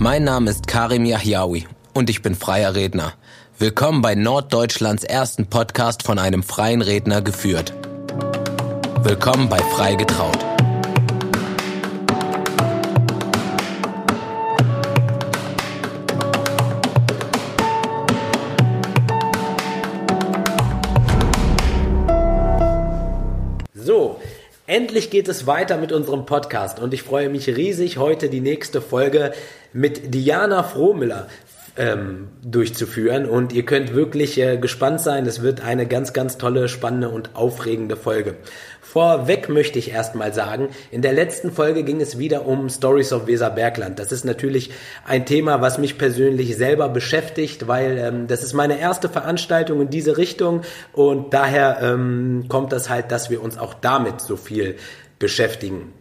Mein Name ist Karim Yahyaoui und ich bin freier Redner. Willkommen bei Norddeutschlands ersten Podcast von einem freien Redner geführt. Willkommen bei Frei getraut. Endlich geht es weiter mit unserem Podcast und ich freue mich riesig, heute die nächste Folge mit Diana Frohmüller ähm, durchzuführen und ihr könnt wirklich äh, gespannt sein. Es wird eine ganz, ganz tolle, spannende und aufregende Folge. Vorweg möchte ich erstmal sagen, in der letzten Folge ging es wieder um Stories of Weserbergland. Das ist natürlich ein Thema, was mich persönlich selber beschäftigt, weil ähm, das ist meine erste Veranstaltung in diese Richtung und daher ähm, kommt das halt, dass wir uns auch damit so viel beschäftigen.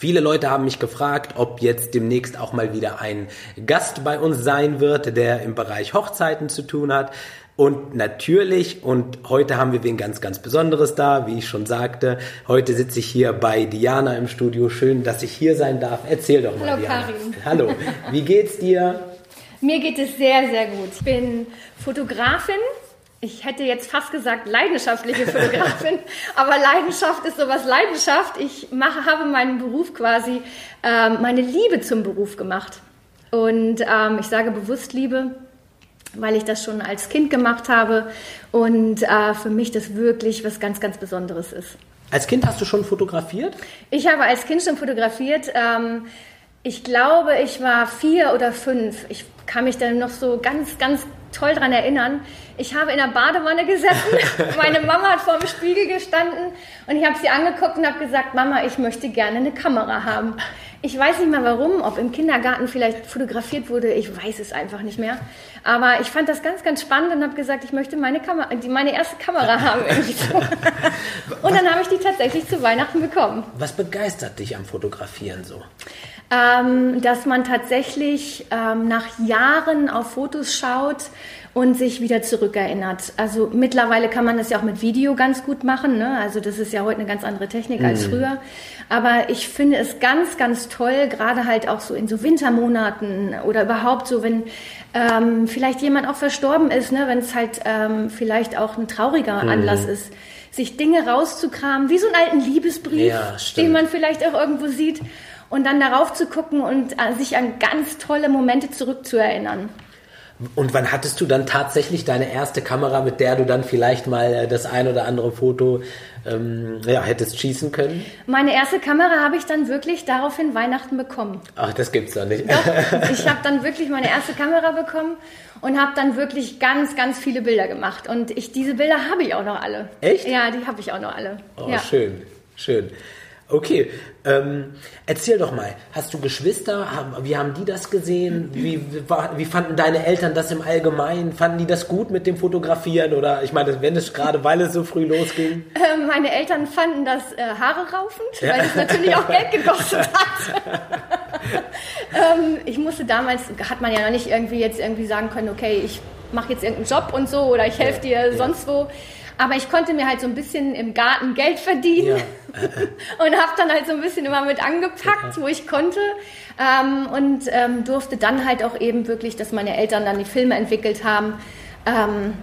Viele Leute haben mich gefragt, ob jetzt demnächst auch mal wieder ein Gast bei uns sein wird, der im Bereich Hochzeiten zu tun hat. Und natürlich, und heute haben wir wen ganz, ganz Besonderes da, wie ich schon sagte. Heute sitze ich hier bei Diana im Studio. Schön, dass ich hier sein darf. Erzähl doch mal, Hallo, Diana. Karin. Hallo, wie geht's dir? Mir geht es sehr, sehr gut. Ich bin Fotografin. Ich hätte jetzt fast gesagt leidenschaftliche Fotografin, aber Leidenschaft ist sowas Leidenschaft. Ich mache, habe meinen Beruf quasi, ähm, meine Liebe zum Beruf gemacht. Und ähm, ich sage bewusst Liebe, weil ich das schon als Kind gemacht habe und äh, für mich das wirklich was ganz, ganz Besonderes ist. Als Kind hast du schon fotografiert? Ich habe als Kind schon fotografiert. Ähm, ich glaube, ich war vier oder fünf. Ich kann mich dann noch so ganz, ganz toll daran erinnern. Ich habe in der Badewanne gesessen. Meine Mama hat vor dem Spiegel gestanden und ich habe sie angeguckt und habe gesagt, Mama, ich möchte gerne eine Kamera haben. Ich weiß nicht mehr warum, ob im Kindergarten vielleicht fotografiert wurde, ich weiß es einfach nicht mehr. Aber ich fand das ganz, ganz spannend und habe gesagt, ich möchte meine, Kamera, die, meine erste Kamera haben. Irgendwie so. Und dann habe ich die tatsächlich zu Weihnachten bekommen. Was begeistert dich am Fotografieren so? Ähm, dass man tatsächlich ähm, nach Jahren auf Fotos schaut und sich wieder zurückerinnert. Also mittlerweile kann man das ja auch mit Video ganz gut machen. Ne? Also das ist ja heute eine ganz andere Technik als früher. Aber ich finde es ganz, ganz toll, gerade halt auch so in so Wintermonaten oder überhaupt so, wenn ähm, vielleicht jemand auch verstorben ist, ne? wenn es halt ähm, vielleicht auch ein trauriger Anlass ist sich Dinge rauszukramen, wie so einen alten Liebesbrief, Ja, den man vielleicht auch irgendwo sieht und dann darauf zu gucken und äh, sich an ganz tolle Momente zurückzuerinnern. Und wann hattest du dann tatsächlich deine erste Kamera, mit der du dann vielleicht mal äh, das ein oder andere Foto ähm, ja, hättest schießen können? Meine erste Kamera habe ich dann wirklich daraufhin Weihnachten bekommen. Ach, das gibt's doch nicht. Doch, ich habe dann wirklich meine erste Kamera bekommen und habe dann wirklich ganz, ganz viele Bilder gemacht. Und ich, diese Bilder habe ich auch noch alle. Echt? Ja, die habe ich auch noch alle. Oh, ja. schön, schön. Okay, ähm, erzähl doch mal, hast du Geschwister? Haben- Wie haben die das gesehen? Wie, wie fanden deine Eltern das im Allgemeinen? Fanden die das gut mit dem Fotografieren? Oder ich meine, wenn es gerade, weil es so früh losging? Ähm, meine Eltern fanden das äh, Haare raufend, weil es natürlich auch Geld gekostet hat. ähm, ich musste damals, hat man ja noch nicht irgendwie jetzt irgendwie sagen können, okay, ich mache jetzt irgendeinen Job und so oder ich helfe Ja, dir ja. sonst wo. Aber ich konnte mir halt so ein bisschen im Garten Geld verdienen Ja. und habe dann halt so ein bisschen immer mit angepackt, wo ich konnte. Ähm, und ähm, durfte dann halt auch eben wirklich, dass meine Eltern dann die Filme entwickelt haben. Ähm,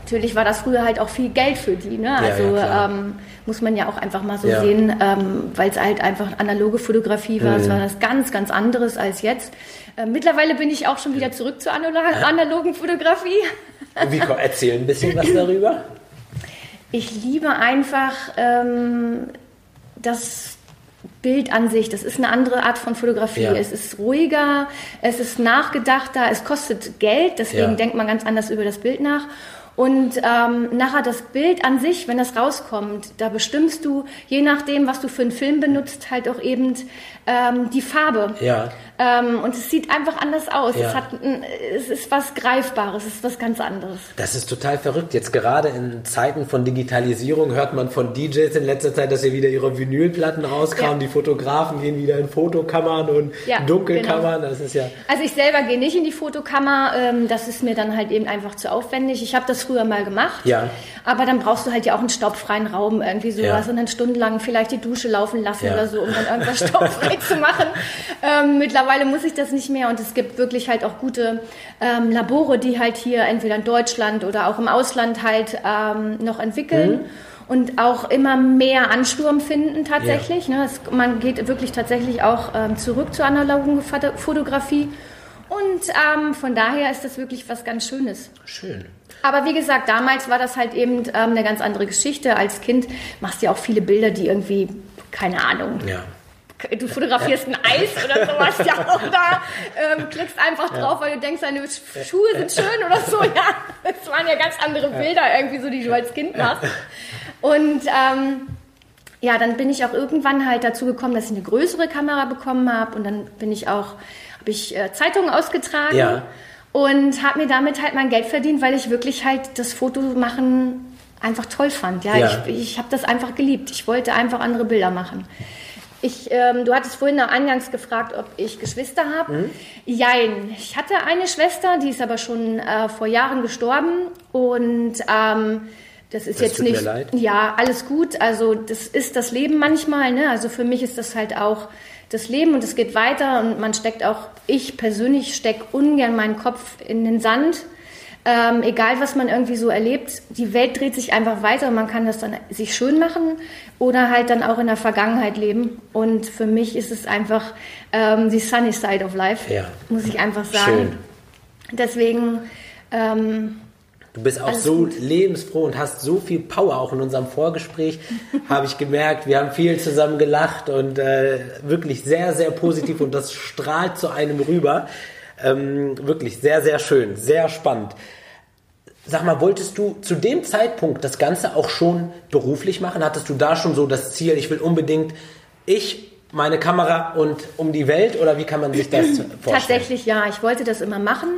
natürlich war das früher halt auch viel Geld für die. Ne? Also ja, ähm, muss man ja auch einfach mal so sehen, ähm, weil es halt einfach analoge Fotografie war. Mhm. Es war das ganz, ganz anderes als jetzt. Äh, mittlerweile bin ich auch schon wieder zurück zur analo analogen Fotografie. Komm, erzähl ein bisschen was darüber. Ich liebe einfach ähm, das Bild an sich. Das ist eine andere Art von Fotografie. Ja. Es ist ruhiger, es ist nachgedachter, es kostet Geld, deswegen Ja. denkt man ganz anders über das Bild nach. Und ähm, nachher das Bild an sich, wenn das rauskommt, da bestimmst du, je nachdem, was du für einen Film benutzt, halt auch eben ähm, die Farbe. Ja. Ähm, und es sieht einfach anders aus. Ja. Es, hat, ein- es ist was Greifbares, es ist was ganz anderes. Das ist total verrückt. Jetzt gerade in Zeiten von Digitalisierung hört man von DJs in letzter Zeit, dass sie wieder ihre Vinylplatten rauskamen. Ja. Die Fotografen gehen wieder in Fotokammern und Ja, Dunkelkammern. genau. Das ist ja. Also ich selber gehe nicht in die Fotokammer, ähm, das ist mir dann halt eben einfach zu aufwendig. Ich habe das früher mal gemacht. Ja. Aber dann brauchst du halt ja auch einen staubfreien Raum, irgendwie sowas. Ja. Und dann stundenlang vielleicht die Dusche laufen lassen Ja. oder so, um dann irgendwas staubfrei zu machen. Ähm, mittlerweile muss ich das nicht mehr. Und es gibt wirklich halt auch gute ähm, Labore, die halt hier entweder in Deutschland oder auch im Ausland halt ähm, noch entwickeln. Und auch immer mehr Ansturm finden tatsächlich. Ne? Es, man geht wirklich tatsächlich auch ähm, zurück zur analogen Foto- Fotografie. Und ähm, von daher ist das wirklich was ganz Schönes. Schön. Aber wie gesagt, damals war das halt eben ähm, eine ganz andere Geschichte. Als Kind machst du ja auch viele Bilder, die irgendwie, keine Ahnung, Ja. du fotografierst ein Eis oder sowas ja auch da, ähm, klickst einfach drauf, weil du denkst, deine Sch- Schuhe sind schön oder so. Ja, das waren ja ganz andere Bilder irgendwie so, die du als Kind machst. Und ähm, ja, dann bin ich auch irgendwann halt dazu gekommen, dass ich eine größere Kamera bekommen habe und dann bin ich auch, habe ich äh, Zeitungen ausgetragen Ja. und habe mir damit halt mein Geld verdient, weil ich wirklich halt das Fotomachen einfach toll fand. Ja, Ja. ich, ich habe das einfach geliebt. Ich wollte einfach andere Bilder machen. Ich, ähm, du hattest vorhin noch eingangs gefragt, ob ich Geschwister habe. Mhm. Jein. Ich hatte eine Schwester, die ist aber schon äh, vor Jahren gestorben und ähm, das ist Das jetzt tut mir nicht. leid. Ja, alles gut. Also das ist das Leben manchmal. Ne? Also für mich ist das halt auch das Leben und es geht weiter und man steckt auch, ich persönlich stecke ungern meinen Kopf in den Sand. Ähm, egal, was man irgendwie so erlebt, die Welt dreht sich einfach weiter und man kann das dann sich schön machen oder halt dann auch in der Vergangenheit leben. Und für mich ist es einfach ähm, die sunny side of life, Ja. muss ich einfach sagen. Schön. Deswegen, ähm, Du bist auch Alles so gut. lebensfroh und hast so viel Power. Auch in unserem Vorgespräch habe ich gemerkt, wir haben viel zusammen gelacht und äh, wirklich sehr, sehr positiv und das strahlt zu einem rüber. Ähm, wirklich sehr, sehr schön, sehr spannend. Sag mal, wolltest du zu dem Zeitpunkt das Ganze auch schon beruflich machen? Hattest du da schon so das Ziel, ich will unbedingt ich, meine Kamera und um die Welt oder wie kann man sich das vorstellen? Tatsächlich ja, ich wollte das immer machen.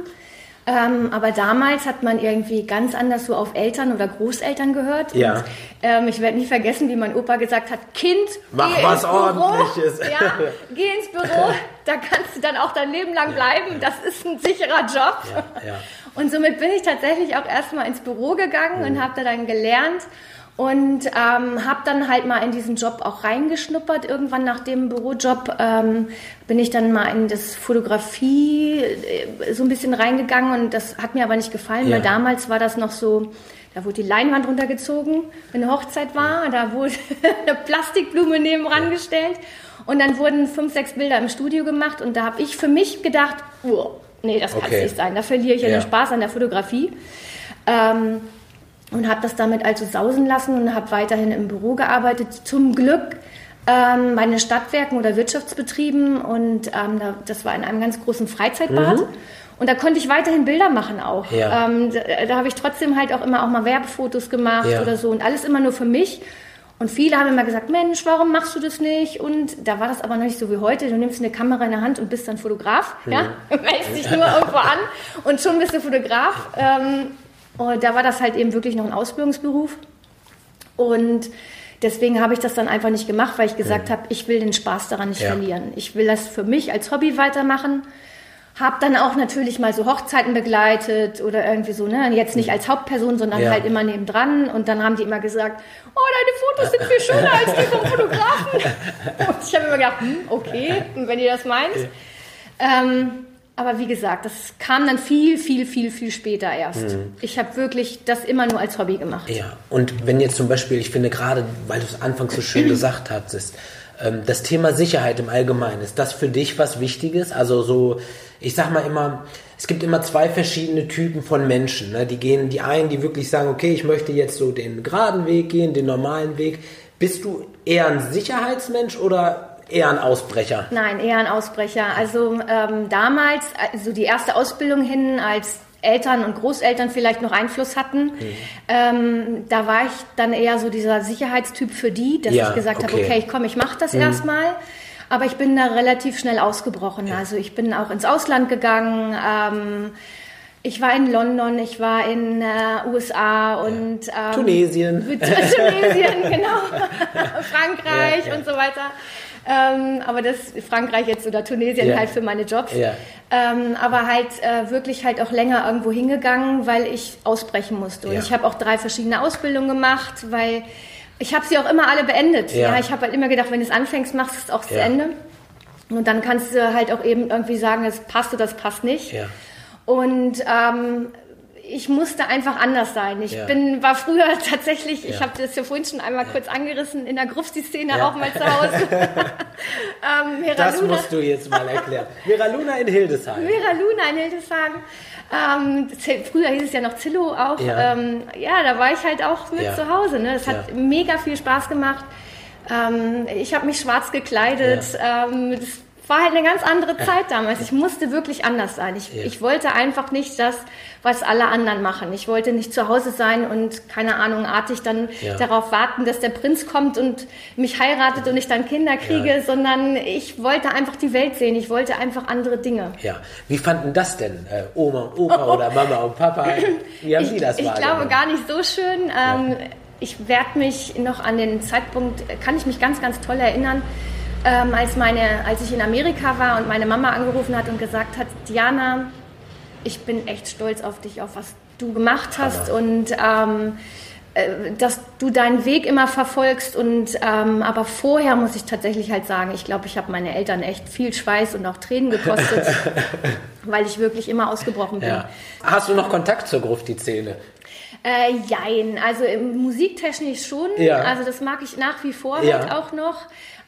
Ähm, aber damals hat man irgendwie ganz anders so auf Eltern oder Großeltern gehört. Ja. Und, ähm, ich werde nie vergessen, wie mein Opa gesagt hat, Kind, Mach geh was ins Büro. Ordentliches. Ja, geh ins Büro, da kannst du dann auch dein Leben lang bleiben. Das ist ein sicherer Job. Ja, ja. Und somit bin ich tatsächlich auch erstmal ins Büro gegangen und habe da dann gelernt und ähm, habe dann halt mal in diesen Job auch reingeschnuppert. Irgendwann nach dem Bürojob ähm, bin ich dann mal in das Fotografie äh, so ein bisschen reingegangen und das hat mir aber nicht gefallen, Ja. weil damals war das noch so, da wurde die Leinwand runtergezogen, wenn eine Hochzeit war, da wurde eine Plastikblume nebenan gestellt und dann wurden fünf, sechs Bilder im Studio gemacht und da habe ich für mich gedacht, oh, nee, das kann es nicht sein, da verliere ich ja, Ja. den Spaß an der Fotografie. Ähm, und habe das damit also sausen lassen und habe weiterhin im Büro gearbeitet. Zum Glück ähm, bei den Stadtwerken oder Wirtschaftsbetrieben und ähm, da, das war in einem ganz großen Freizeitbad. Und da konnte ich weiterhin Bilder machen auch. Mhm. Ja. Ähm, da da habe ich trotzdem halt auch immer auch mal Werbefotos gemacht Ja. oder so und alles immer nur für mich. Und viele haben immer gesagt, Mensch, warum machst du das nicht? Und da war das aber noch nicht so wie heute. Du nimmst eine Kamera in der Hand und bist dann Fotograf. Ja? Meldest dich nur irgendwo an und schon bist du Fotograf. Ähm, und da war das halt eben wirklich noch ein Ausbildungsberuf. Und deswegen habe ich das dann einfach nicht gemacht, weil ich gesagt habe, ich will den Spaß daran nicht Ja. verlieren. Ich will das für mich als Hobby weitermachen. Habe dann auch natürlich mal so Hochzeiten begleitet oder irgendwie so, ne? Jetzt nicht als Hauptperson, sondern Ja. halt immer nebendran. Und dann haben die immer gesagt, oh, deine Fotos sind viel schöner als die vom Fotografen. Und ich habe immer gedacht, hm, okay, wenn ihr das meint. Ähm, aber wie gesagt, das kam dann viel, viel, viel, viel später erst. Ich habe wirklich das immer nur als Hobby gemacht. Ja, und wenn jetzt zum Beispiel, ich finde gerade, weil du es anfangs so schön gesagt hattest, ähm, das Thema Sicherheit im Allgemeinen, ist das für dich was Wichtiges? Also so, ich sag mal immer, es gibt immer zwei verschiedene Typen von Menschen. Ne? Die gehen, die einen, die wirklich sagen, okay, ich möchte jetzt so den geraden Weg gehen, den normalen Weg. Bist du eher ein Sicherheitsmensch oder eher ein Ausbrecher? Nein, eher ein Ausbrecher. Also ähm, damals, also die erste Ausbildung hin, als Eltern und Großeltern vielleicht noch Einfluss hatten, ähm, da war ich dann eher so dieser Sicherheitstyp für die, dass Ja, ich gesagt habe, okay. okay, ich komme, ich mache das erstmal. Aber ich bin da relativ schnell ausgebrochen. Also ich bin auch ins Ausland gegangen. Ähm, ich war in London, ich war in äh, USA und ähm, Tunesien. Tunesien, genau. Frankreich Ja, ja. und so weiter. Ähm, aber das Frankreich jetzt oder Tunesien Ja. halt für meine Jobs. Ja. Ähm, aber halt äh, wirklich halt auch länger irgendwo hingegangen, weil ich ausbrechen musste. Und Ja. ich habe auch drei verschiedene Ausbildungen gemacht, weil ich habe sie auch immer alle beendet. Ja. Ich habe halt immer gedacht, wenn du es anfängst, machst du es auch zu. Ende. Und dann kannst du halt auch eben irgendwie sagen, das passt oder das passt nicht. Und ähm, ich musste einfach anders sein. Ich Ja. bin, war früher tatsächlich, ich Ja. habe das ja vorhin schon einmal kurz angerissen, in der Grufti-Szene Ja. auch mal zu Hause. ähm, Das Luna, musst du jetzt mal erklären. Vera Luna in Hildesheim. Vera Luna in Hildeshagen. Ähm, früher hieß es ja noch Zillow auch. Ja. Ja, ähm, ja da war ich halt auch mit Ja. zu Hause. Ne? Es hat Ja. mega viel Spaß gemacht. Ähm, ich habe mich schwarz gekleidet. Ähm, das war halt eine ganz andere Zeit damals. Ich musste wirklich anders sein. Ich, Ja. ich wollte einfach nicht das, was alle anderen machen. Ich wollte nicht zu Hause sein und keine Ahnung, artig dann Ja. darauf warten, dass der Prinz kommt und mich heiratet und ich dann Kinder kriege, Ja. sondern ich wollte einfach die Welt sehen. Ich wollte einfach andere Dinge. Ja. Wie fanden das denn äh, Oma und Opa oder Mama und Papa? Wie haben ich, die das ich glaube gar nicht so schön. Ähm, Ich werde mich noch an den Zeitpunkt, kann ich mich ganz, ganz toll erinnern, ähm, als, meine, als ich in Amerika war und meine Mama angerufen hat und gesagt hat, Diana, ich bin echt stolz auf dich, auf was du gemacht hast und ähm, äh, dass du deinen Weg immer verfolgst und ähm, aber vorher muss ich tatsächlich halt sagen, ich glaube, ich habe meine Eltern echt viel Schweiß und auch Tränen gekostet, weil ich wirklich immer ausgebrochen bin. Ja. Hast du noch Kontakt zur Grufti-Szene? Äh, jein, also musiktechnisch schon. Ja. Also das mag ich nach wie vor Ja. halt auch noch.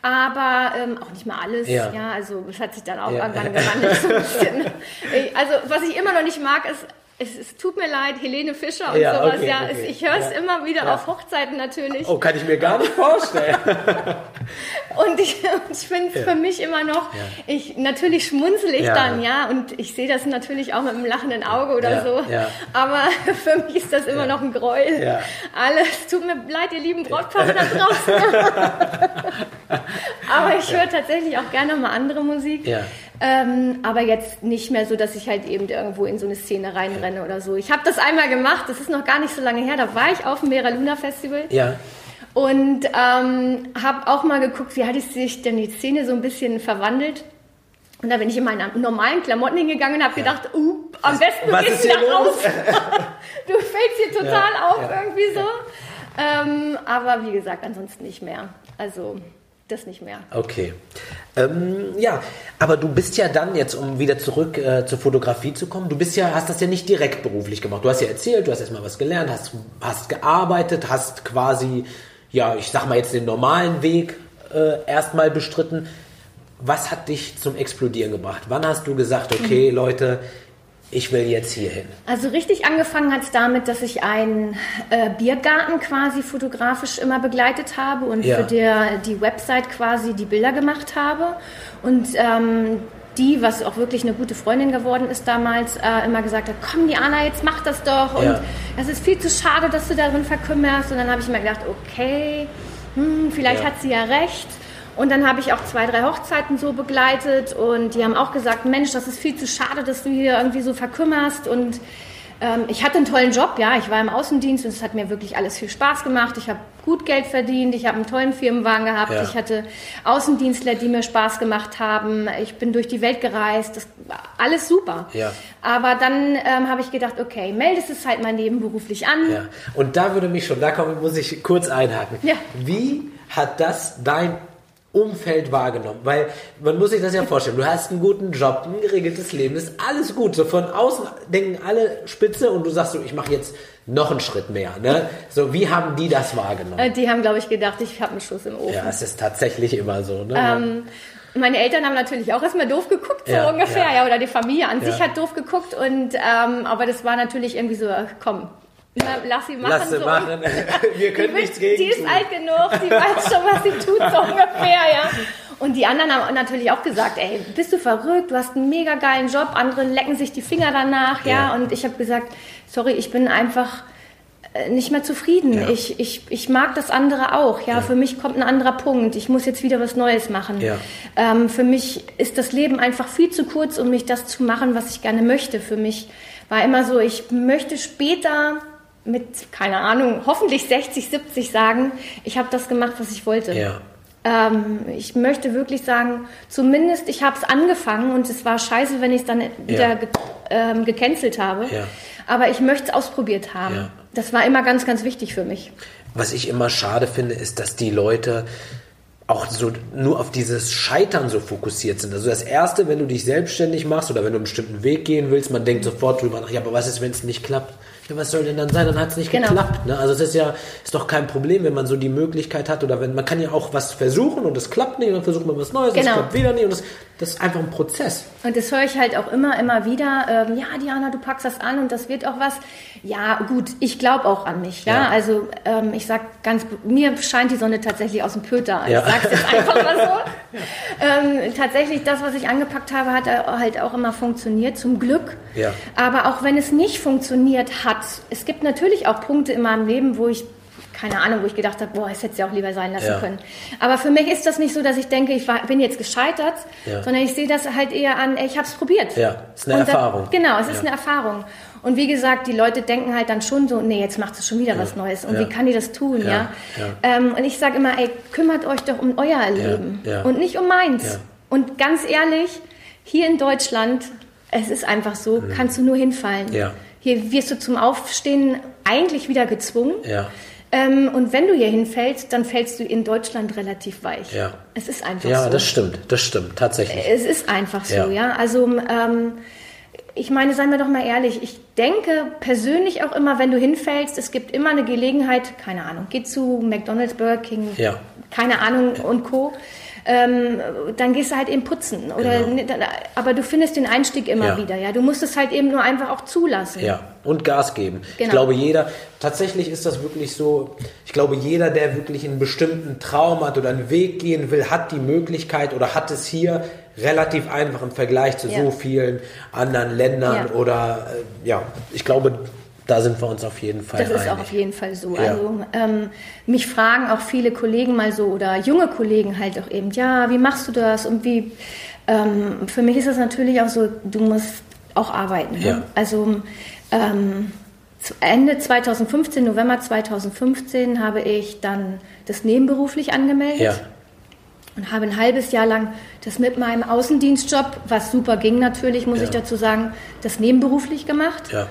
Aber ähm, auch nicht mal alles. Ja. Ja. also es hat sich dann auch Ja. irgendwann gewandelt so ein bisschen. Also was ich immer noch nicht mag, ist es, es tut mir leid, Helene Fischer und Ja, sowas, okay, ja. okay. Ich höre es immer wieder auf Hochzeiten natürlich. Oh, kann ich mir gar nicht vorstellen. Und ich, ich finde es für mich immer noch, ich, natürlich schmunzel ich dann, ja, und ich sehe das natürlich auch mit einem lachenden Auge oder so. ja. Aber für mich ist das immer noch ein Gräuel. Ja. Alles tut mir leid, ihr lieben Brautpaare da draußen. Aber ich höre tatsächlich auch gerne mal andere Musik. Ja. Ähm, aber jetzt nicht mehr so, dass ich halt eben irgendwo in so eine Szene reinrenne oder so. Ich habe das einmal gemacht, das ist noch gar nicht so lange her, da war ich auf dem Vera Luna Festival. Ja. Und ähm, habe auch mal geguckt, wie hat sich denn die Szene so ein bisschen verwandelt. Und da bin ich in meine normalen Klamotten hingegangen und habe gedacht, uh, am besten du was gehst wieder raus. du fällst hier total Ja, auf ja, irgendwie so. Ähm, aber wie gesagt, ansonsten nicht mehr. Also das nicht mehr. Okay. Ähm, ja, aber du bist ja dann jetzt, um wieder zurück äh, zur Fotografie zu kommen, du bist ja, hast das ja nicht direkt beruflich gemacht. Du hast ja erzählt, du hast erstmal was gelernt, hast, hast gearbeitet, hast quasi, ja, ich sag mal jetzt den normalen Weg äh, erstmal bestritten. Was hat dich zum Explodieren gebracht? Wann hast du gesagt, okay, Leute, ich will jetzt hier hin? Also richtig angefangen hat es damit, dass ich einen äh, Biergarten quasi fotografisch immer begleitet habe und Ja. für der, die Website quasi die Bilder gemacht habe. Und ähm, die, was auch wirklich eine gute Freundin geworden ist damals, äh, immer gesagt hat, komm Diana, jetzt mach das doch. Und Ja. es ist viel zu schade, dass du darin verkümmerst. Und dann habe ich mir gedacht, okay, hm, vielleicht Ja. hat sie ja recht. Und dann habe ich auch zwei, drei Hochzeiten so begleitet und die haben auch gesagt, Mensch, das ist viel zu schade, dass du hier irgendwie so verkümmerst. Und ähm, ich hatte einen tollen Job, ja, ich war im Außendienst und es hat mir wirklich alles viel Spaß gemacht. Ich habe gut Geld verdient, ich habe einen tollen Firmenwagen gehabt, Ja. ich hatte Außendienstler, die mir Spaß gemacht haben. Ich bin durch die Welt gereist, das war alles super. Ja. Aber dann ähm, habe ich gedacht, okay, meldest es halt mal nebenberuflich an. Ja. Und da würde mich schon, da komme, muss ich kurz einhaken. Ja. Wie hat das dein Umfeld wahrgenommen? Weil man muss sich das ja vorstellen. Du hast einen guten Job, ein geregeltes Leben, ist alles gut. So von außen denken alle Spitze und du sagst so, ich mache jetzt noch einen Schritt mehr. Ne? So, wie haben die das wahrgenommen? Äh, Die haben, glaube ich, gedacht, ich habe einen Schuss im Ofen. Ja, es ist tatsächlich immer so. Ne? Ähm, meine Eltern haben natürlich auch erstmal doof geguckt, so Ja, ungefähr, ja. ja. oder die Familie an sich Ja. hat doof geguckt und ähm, aber das war natürlich irgendwie so, komm, na, lass sie machen. Lass sie so. machen. Wir können nichts gegen die ist alt genug, die weiß schon, was sie tut, so ungefähr, ja. Und die anderen haben natürlich auch gesagt, ey, bist du verrückt, du hast einen mega geilen Job, andere lecken sich die Finger danach, ja. Ja. Und ich habe gesagt, sorry, ich bin einfach äh, nicht mehr zufrieden. Ja. Ich, ich, ich mag das andere auch. Ja? für mich kommt ein anderer Punkt. Ich muss jetzt wieder was Neues machen. Ja. Ähm, für mich ist das Leben einfach viel zu kurz, um mich das zu machen, was ich gerne möchte. Für mich war immer so, ich möchte später mit, keine Ahnung, hoffentlich 60, 70 sagen, ich habe das gemacht, was ich wollte. Ja. ähm, ich möchte wirklich sagen, zumindest ich habe es angefangen und es war scheiße, wenn ich es dann wieder ge ähm, gecancelt habe. Ja. Aber ich möchte es ausprobiert haben. Ja. Das war immer ganz, ganz wichtig für mich. Was ich immer schade finde, ist, dass die Leute auch so nur auf dieses Scheitern so fokussiert sind. Also das Erste, wenn du dich selbstständig machst oder wenn du einen bestimmten Weg gehen willst, man denkt sofort drüber nach, ja, aber was ist, wenn es nicht klappt? Ja, was soll denn dann sein? Dann hat es nicht Genau. geklappt. Ne? Also es ist ja ist doch kein Problem, wenn man so die Möglichkeit hat oder wenn man kann ja auch was versuchen und es klappt nicht und dann versucht man was Neues, Genau. es klappt wieder nicht und das, das ist einfach ein Prozess. Und das höre ich halt auch immer, immer wieder. Ähm, ja, Diana, du packst das an und das wird auch was. Ja, gut, ich glaube auch an mich. Ja, Ja. also ähm, ich sag ganz, mir scheint die Sonne tatsächlich aus dem Pöter. Ja. Ich sag's jetzt einfach mal so. ähm, tatsächlich, das, was ich angepackt habe, hat halt auch immer funktioniert, zum Glück. Ja. Aber auch wenn es nicht funktioniert hat, es gibt natürlich auch Punkte in meinem Leben, wo ich keine Ahnung, wo ich gedacht habe, boah, es hätte ja auch lieber sein lassen Ja. können. Aber für mich ist das nicht so, dass ich denke, ich war, bin jetzt gescheitert, Ja. sondern ich sehe das halt eher an, ey, ich habe es probiert. Ja, ist eine Und Erfahrung. genau, es ist Ja. eine Erfahrung. Und wie gesagt, die Leute denken halt dann schon so, nee, jetzt macht sie schon wieder was Neues. Und wie kann die das tun, Ja. Ähm, und ich sage immer, ey, kümmert euch doch um euer Leben und nicht um meins. Und ganz ehrlich, hier in Deutschland, es ist einfach so, kannst du nur hinfallen. Mhm. Ja. Hier wirst du zum Aufstehen eigentlich wieder gezwungen. Ja. Ähm, und wenn du hier hinfällst, dann fällst du in Deutschland relativ weich. Ja. Es ist einfach Ja, so. das stimmt, das stimmt, tatsächlich. Es ist einfach so, Ja. ja. Also, ähm, ich meine, seien wir doch mal ehrlich, ich denke persönlich auch immer, wenn du hinfällst, es gibt immer eine Gelegenheit, keine Ahnung, geh zu McDonalds, Burger King, Ja. keine Ahnung und Co. Ähm, dann gehst du halt eben putzen. Oder, Genau. Aber du findest den Einstieg immer Ja. wieder, ja. Du musst es halt eben nur einfach auch zulassen. Ja, und Gas geben. Ich Genau. glaube, jeder, tatsächlich ist das wirklich so, ich glaube, jeder, der wirklich einen bestimmten Traum hat oder einen Weg gehen will, hat die Möglichkeit oder hat es hier relativ einfach im Vergleich zu Ja. so vielen anderen Ländern Ja. oder, äh, ja, ich glaube, da sind wir uns auf jeden Fall Das ist einig. auch auf jeden Fall so. Ja. Also ähm, mich fragen auch viele Kollegen mal so oder junge Kollegen halt auch eben, ja, wie machst du das und wie? Ähm, für mich ist es natürlich auch so, du musst auch arbeiten. Ne? Ja. Also ähm, Ende 2015, November 2015 habe ich dann das nebenberuflich angemeldet Ja, und habe ein halbes Jahr lang das mit meinem Außendienstjob, was super ging natürlich, muss Ja. ich dazu sagen, das nebenberuflich gemacht. ja,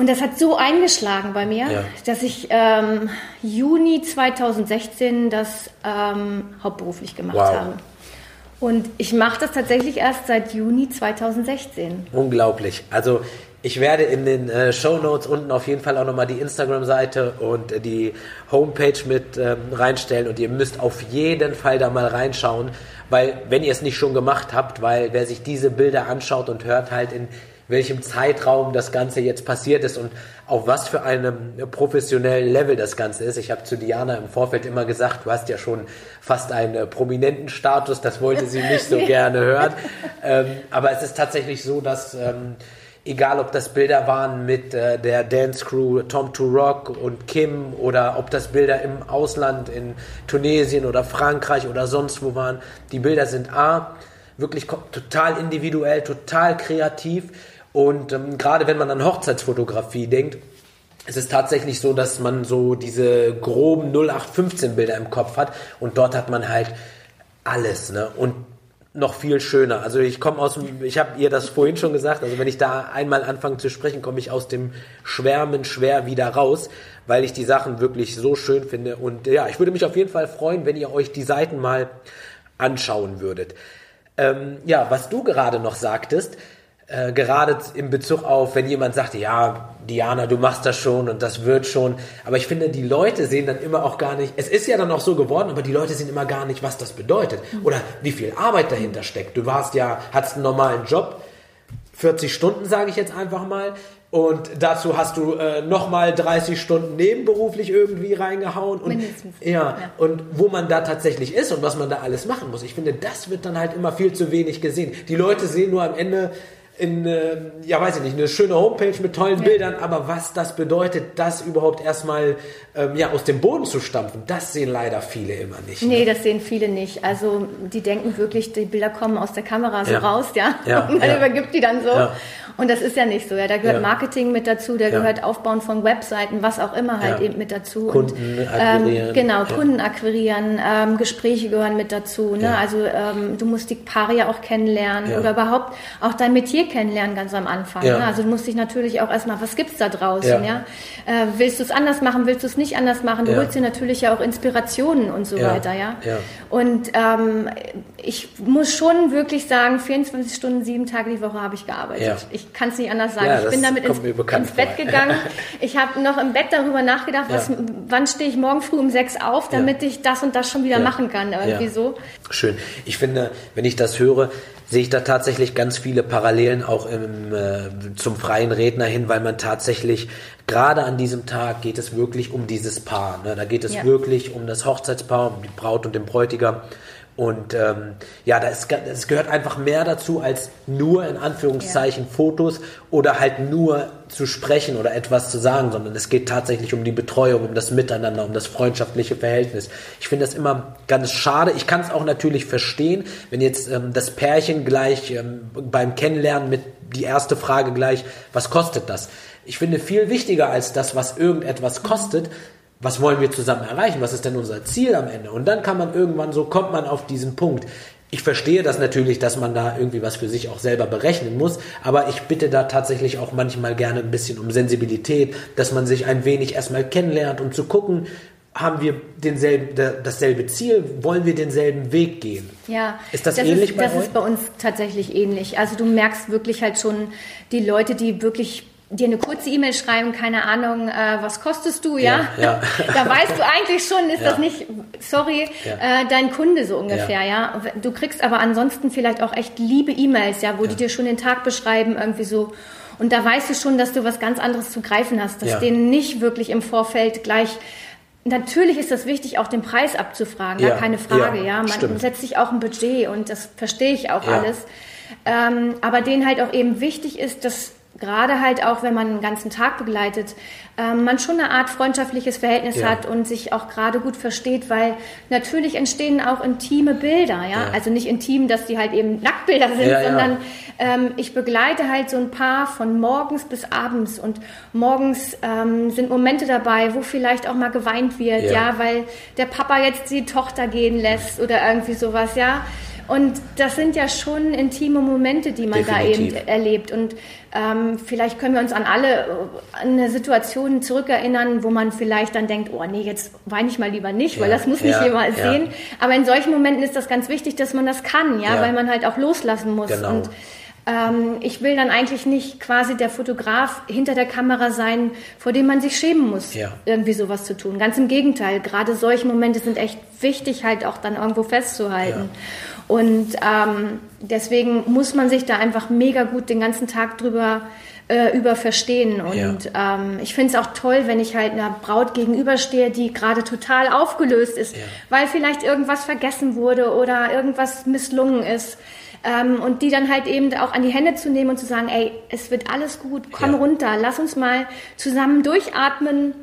Und das hat so eingeschlagen bei mir, Ja. dass ich ähm, Juni 2016 das ähm, hauptberuflich gemacht Wow. habe. Und ich mache das tatsächlich erst seit Juni 2016. unglaublich. Also, ich werde in den äh, Show Notes unten auf jeden Fall auch nochmal die Instagram-Seite und äh, die Homepage mit ähm, reinstellen und ihr müsst auf jeden Fall da mal reinschauen, weil wenn ihr es nicht schon gemacht habt, weil wer sich diese Bilder anschaut und hört halt in welchem Zeitraum das Ganze jetzt passiert ist und auf was für einem professionellen Level das Ganze ist. Ich habe zu Diana im Vorfeld immer gesagt, du hast ja schon fast einen äh, prominenten Status, das wollte sie nicht so gerne hören. Ähm, aber es ist tatsächlich so, dass ähm, egal ob das Bilder waren mit äh, der Dance Crew Tom to Rock und Kim oder ob das Bilder im Ausland in Tunesien oder Frankreich oder sonst wo waren, die Bilder sind A, wirklich total individuell, total kreativ und ähm, gerade wenn man an Hochzeitsfotografie denkt, es ist tatsächlich so, dass man so diese groben 0815 Bilder im Kopf hat und dort hat man halt alles, ne? Und noch viel schöner. Also ich komme aus dem, ich habe ihr das vorhin schon gesagt, also wenn ich da einmal anfange zu sprechen, komme ich aus dem Schwärmen schwer wieder raus, weil ich die Sachen wirklich so schön finde. Und ja, ich würde mich auf jeden Fall freuen, wenn ihr euch die Seiten mal anschauen würdet. Ähm, ja, was du gerade noch sagtest, äh, gerade in Bezug auf, wenn jemand sagt, ja, Diana, du machst das schon und das wird schon. Aber ich finde, die Leute sehen dann immer auch gar nicht, es ist ja dann auch so geworden, aber die Leute sehen immer gar nicht, was das bedeutet oder wie viel Arbeit dahinter steckt. Du warst ja, hattest einen normalen Job, 40 Stunden, sage ich jetzt einfach mal. Und dazu hast du äh, nochmal 30 Stunden nebenberuflich irgendwie reingehauen. Und, Mindestens. Ja, Ja. und wo man da tatsächlich ist und was man da alles machen muss. Ich finde, das wird dann halt immer viel zu wenig gesehen. Die Leute sehen nur am Ende in, äh, ja weiß ich nicht, eine schöne Homepage mit tollen ja. Bildern, aber was das bedeutet, das überhaupt erstmal ähm, ja, aus dem Boden zu stampfen, das sehen leider viele immer nicht. Nee, ne? das sehen viele nicht. Also die denken wirklich, die Bilder kommen aus der Kamera so Ja. raus, ja. Ja, Und man ja. übergibt die dann so. Und das ist ja nicht so. Ja, da gehört Ja. Marketing mit dazu, da Ja. gehört Aufbauen von Webseiten, was auch immer halt Ja. eben mit dazu. Kunden Und, akquirieren. Ähm, genau. Kunden akquirieren, ähm, Gespräche gehören mit dazu. Ne? Also ähm, du musst die Paare ja auch kennenlernen oder überhaupt auch dein Metier kennenlernen ganz am Anfang. Ne? Also du musst dich natürlich auch erstmal, was gibt's da draußen? Ja. Äh, willst du es anders machen, willst du es nicht anders machen? Du holst dir natürlich ja auch Inspirationen und so weiter, ja. Und ähm, ich muss schon wirklich sagen, 24 Stunden, sieben Tage die Woche habe ich gearbeitet. Ja. Ich kann es nicht anders sagen. Ja, ich bin damit ins, ins Bett vor. gegangen. Ich habe noch im Bett darüber nachgedacht, was, Ja. wann stehe ich morgen früh um sechs auf, damit ich das und das schon wieder Ja. machen kann. Irgendwie Ja. so. Schön. Ich finde, wenn ich das höre, sehe ich da tatsächlich ganz viele Parallelen auch im, äh, zum freien Redner hin, weil man tatsächlich gerade an diesem Tag geht es wirklich um dieses Paar. Ne? Da geht es Ja. wirklich um das Hochzeitspaar, um die Braut und den Bräutigam. Und ähm, ja, da es gehört einfach mehr dazu als nur in Anführungszeichen Fotos oder halt nur zu sprechen oder etwas zu sagen, sondern es geht tatsächlich um die Betreuung, um das Miteinander, um das freundschaftliche Verhältnis. Ich finde das immer ganz schade. Ich kann es auch natürlich verstehen, wenn jetzt ähm, das Pärchen gleich ähm, beim Kennenlernen mit die erste Frage gleich, was kostet das? Ich finde viel wichtiger als das, was irgendetwas kostet, was wollen wir zusammen erreichen? Was ist denn unser Ziel am Ende? Und dann kann man irgendwann so, kommt man auf diesen Punkt. Ich verstehe das natürlich, dass man da irgendwie was für sich auch selber berechnen muss, aber ich bitte da tatsächlich auch manchmal gerne ein bisschen um Sensibilität, dass man sich ein wenig erstmal kennenlernt, um zu gucken, haben wir denselben, da- dasselbe Ziel, wollen wir denselben Weg gehen? Ja, Ist das ähnlich ist, bei Das euch? ist bei uns tatsächlich ähnlich. Also du merkst wirklich halt schon die Leute, die wirklich dir eine kurze E-Mail schreiben, keine Ahnung, äh, was kostest du, ja? Ja, ja. da weißt du eigentlich schon, ist Ja. das nicht, sorry, Ja. äh, dein Kunde so ungefähr, Ja. ja? Du kriegst aber ansonsten vielleicht auch echt liebe E-Mails, ja, wo die dir schon den Tag beschreiben, irgendwie so. Und da weißt du schon, dass du was ganz anderes zu greifen hast, dass Ja. denen nicht wirklich im Vorfeld gleich Natürlich ist das wichtig, auch den Preis abzufragen, Ja, gar keine Frage, ja, ja. Man stimmt. setzt sich auch ein Budget und das verstehe ich auch Ja. alles. Ähm, aber denen halt auch eben wichtig ist, dass gerade halt auch, wenn man einen ganzen Tag begleitet, ähm, man schon eine Art freundschaftliches Verhältnis Ja. hat und sich auch gerade gut versteht, weil natürlich entstehen auch intime Bilder, ja. Ja. Also nicht intim, dass die halt eben Nacktbilder sind, Ja, sondern ähm, ich begleite halt so ein Paar von morgens bis abends und morgens ähm, sind Momente dabei, wo vielleicht auch mal geweint wird, Ja. weil der Papa jetzt die Tochter gehen lässt oder irgendwie sowas, ja. Und das sind ja schon intime Momente, die man da Definitiv. eben erlebt. Und ähm, vielleicht können wir uns an alle äh, an eine Situation zurückerinnern, wo man vielleicht dann denkt, oh nee, jetzt weine ich mal lieber nicht, weil Ja, das muss nicht ja, jemand ja. sehen. Aber in solchen Momenten ist das ganz wichtig, dass man das kann, ja, weil man halt auch loslassen muss. Genau. Und ähm, ich will dann eigentlich nicht quasi der Fotograf hinter der Kamera sein, vor dem man sich schämen muss, irgendwie sowas zu tun. Ganz im Gegenteil, gerade solche Momente sind echt wichtig, halt auch dann irgendwo festzuhalten. Und ähm, deswegen muss man sich da einfach mega gut den ganzen Tag drüber äh, über verstehen. Und ähm, ich finde es auch toll, wenn ich halt einer Braut gegenüberstehe, die gerade total aufgelöst ist, Ja. weil vielleicht irgendwas vergessen wurde oder irgendwas misslungen ist. Ähm, und die dann halt eben auch an die Hände zu nehmen und zu sagen, ey, es wird alles gut, komm Ja. runter, lass uns mal zusammen durchatmen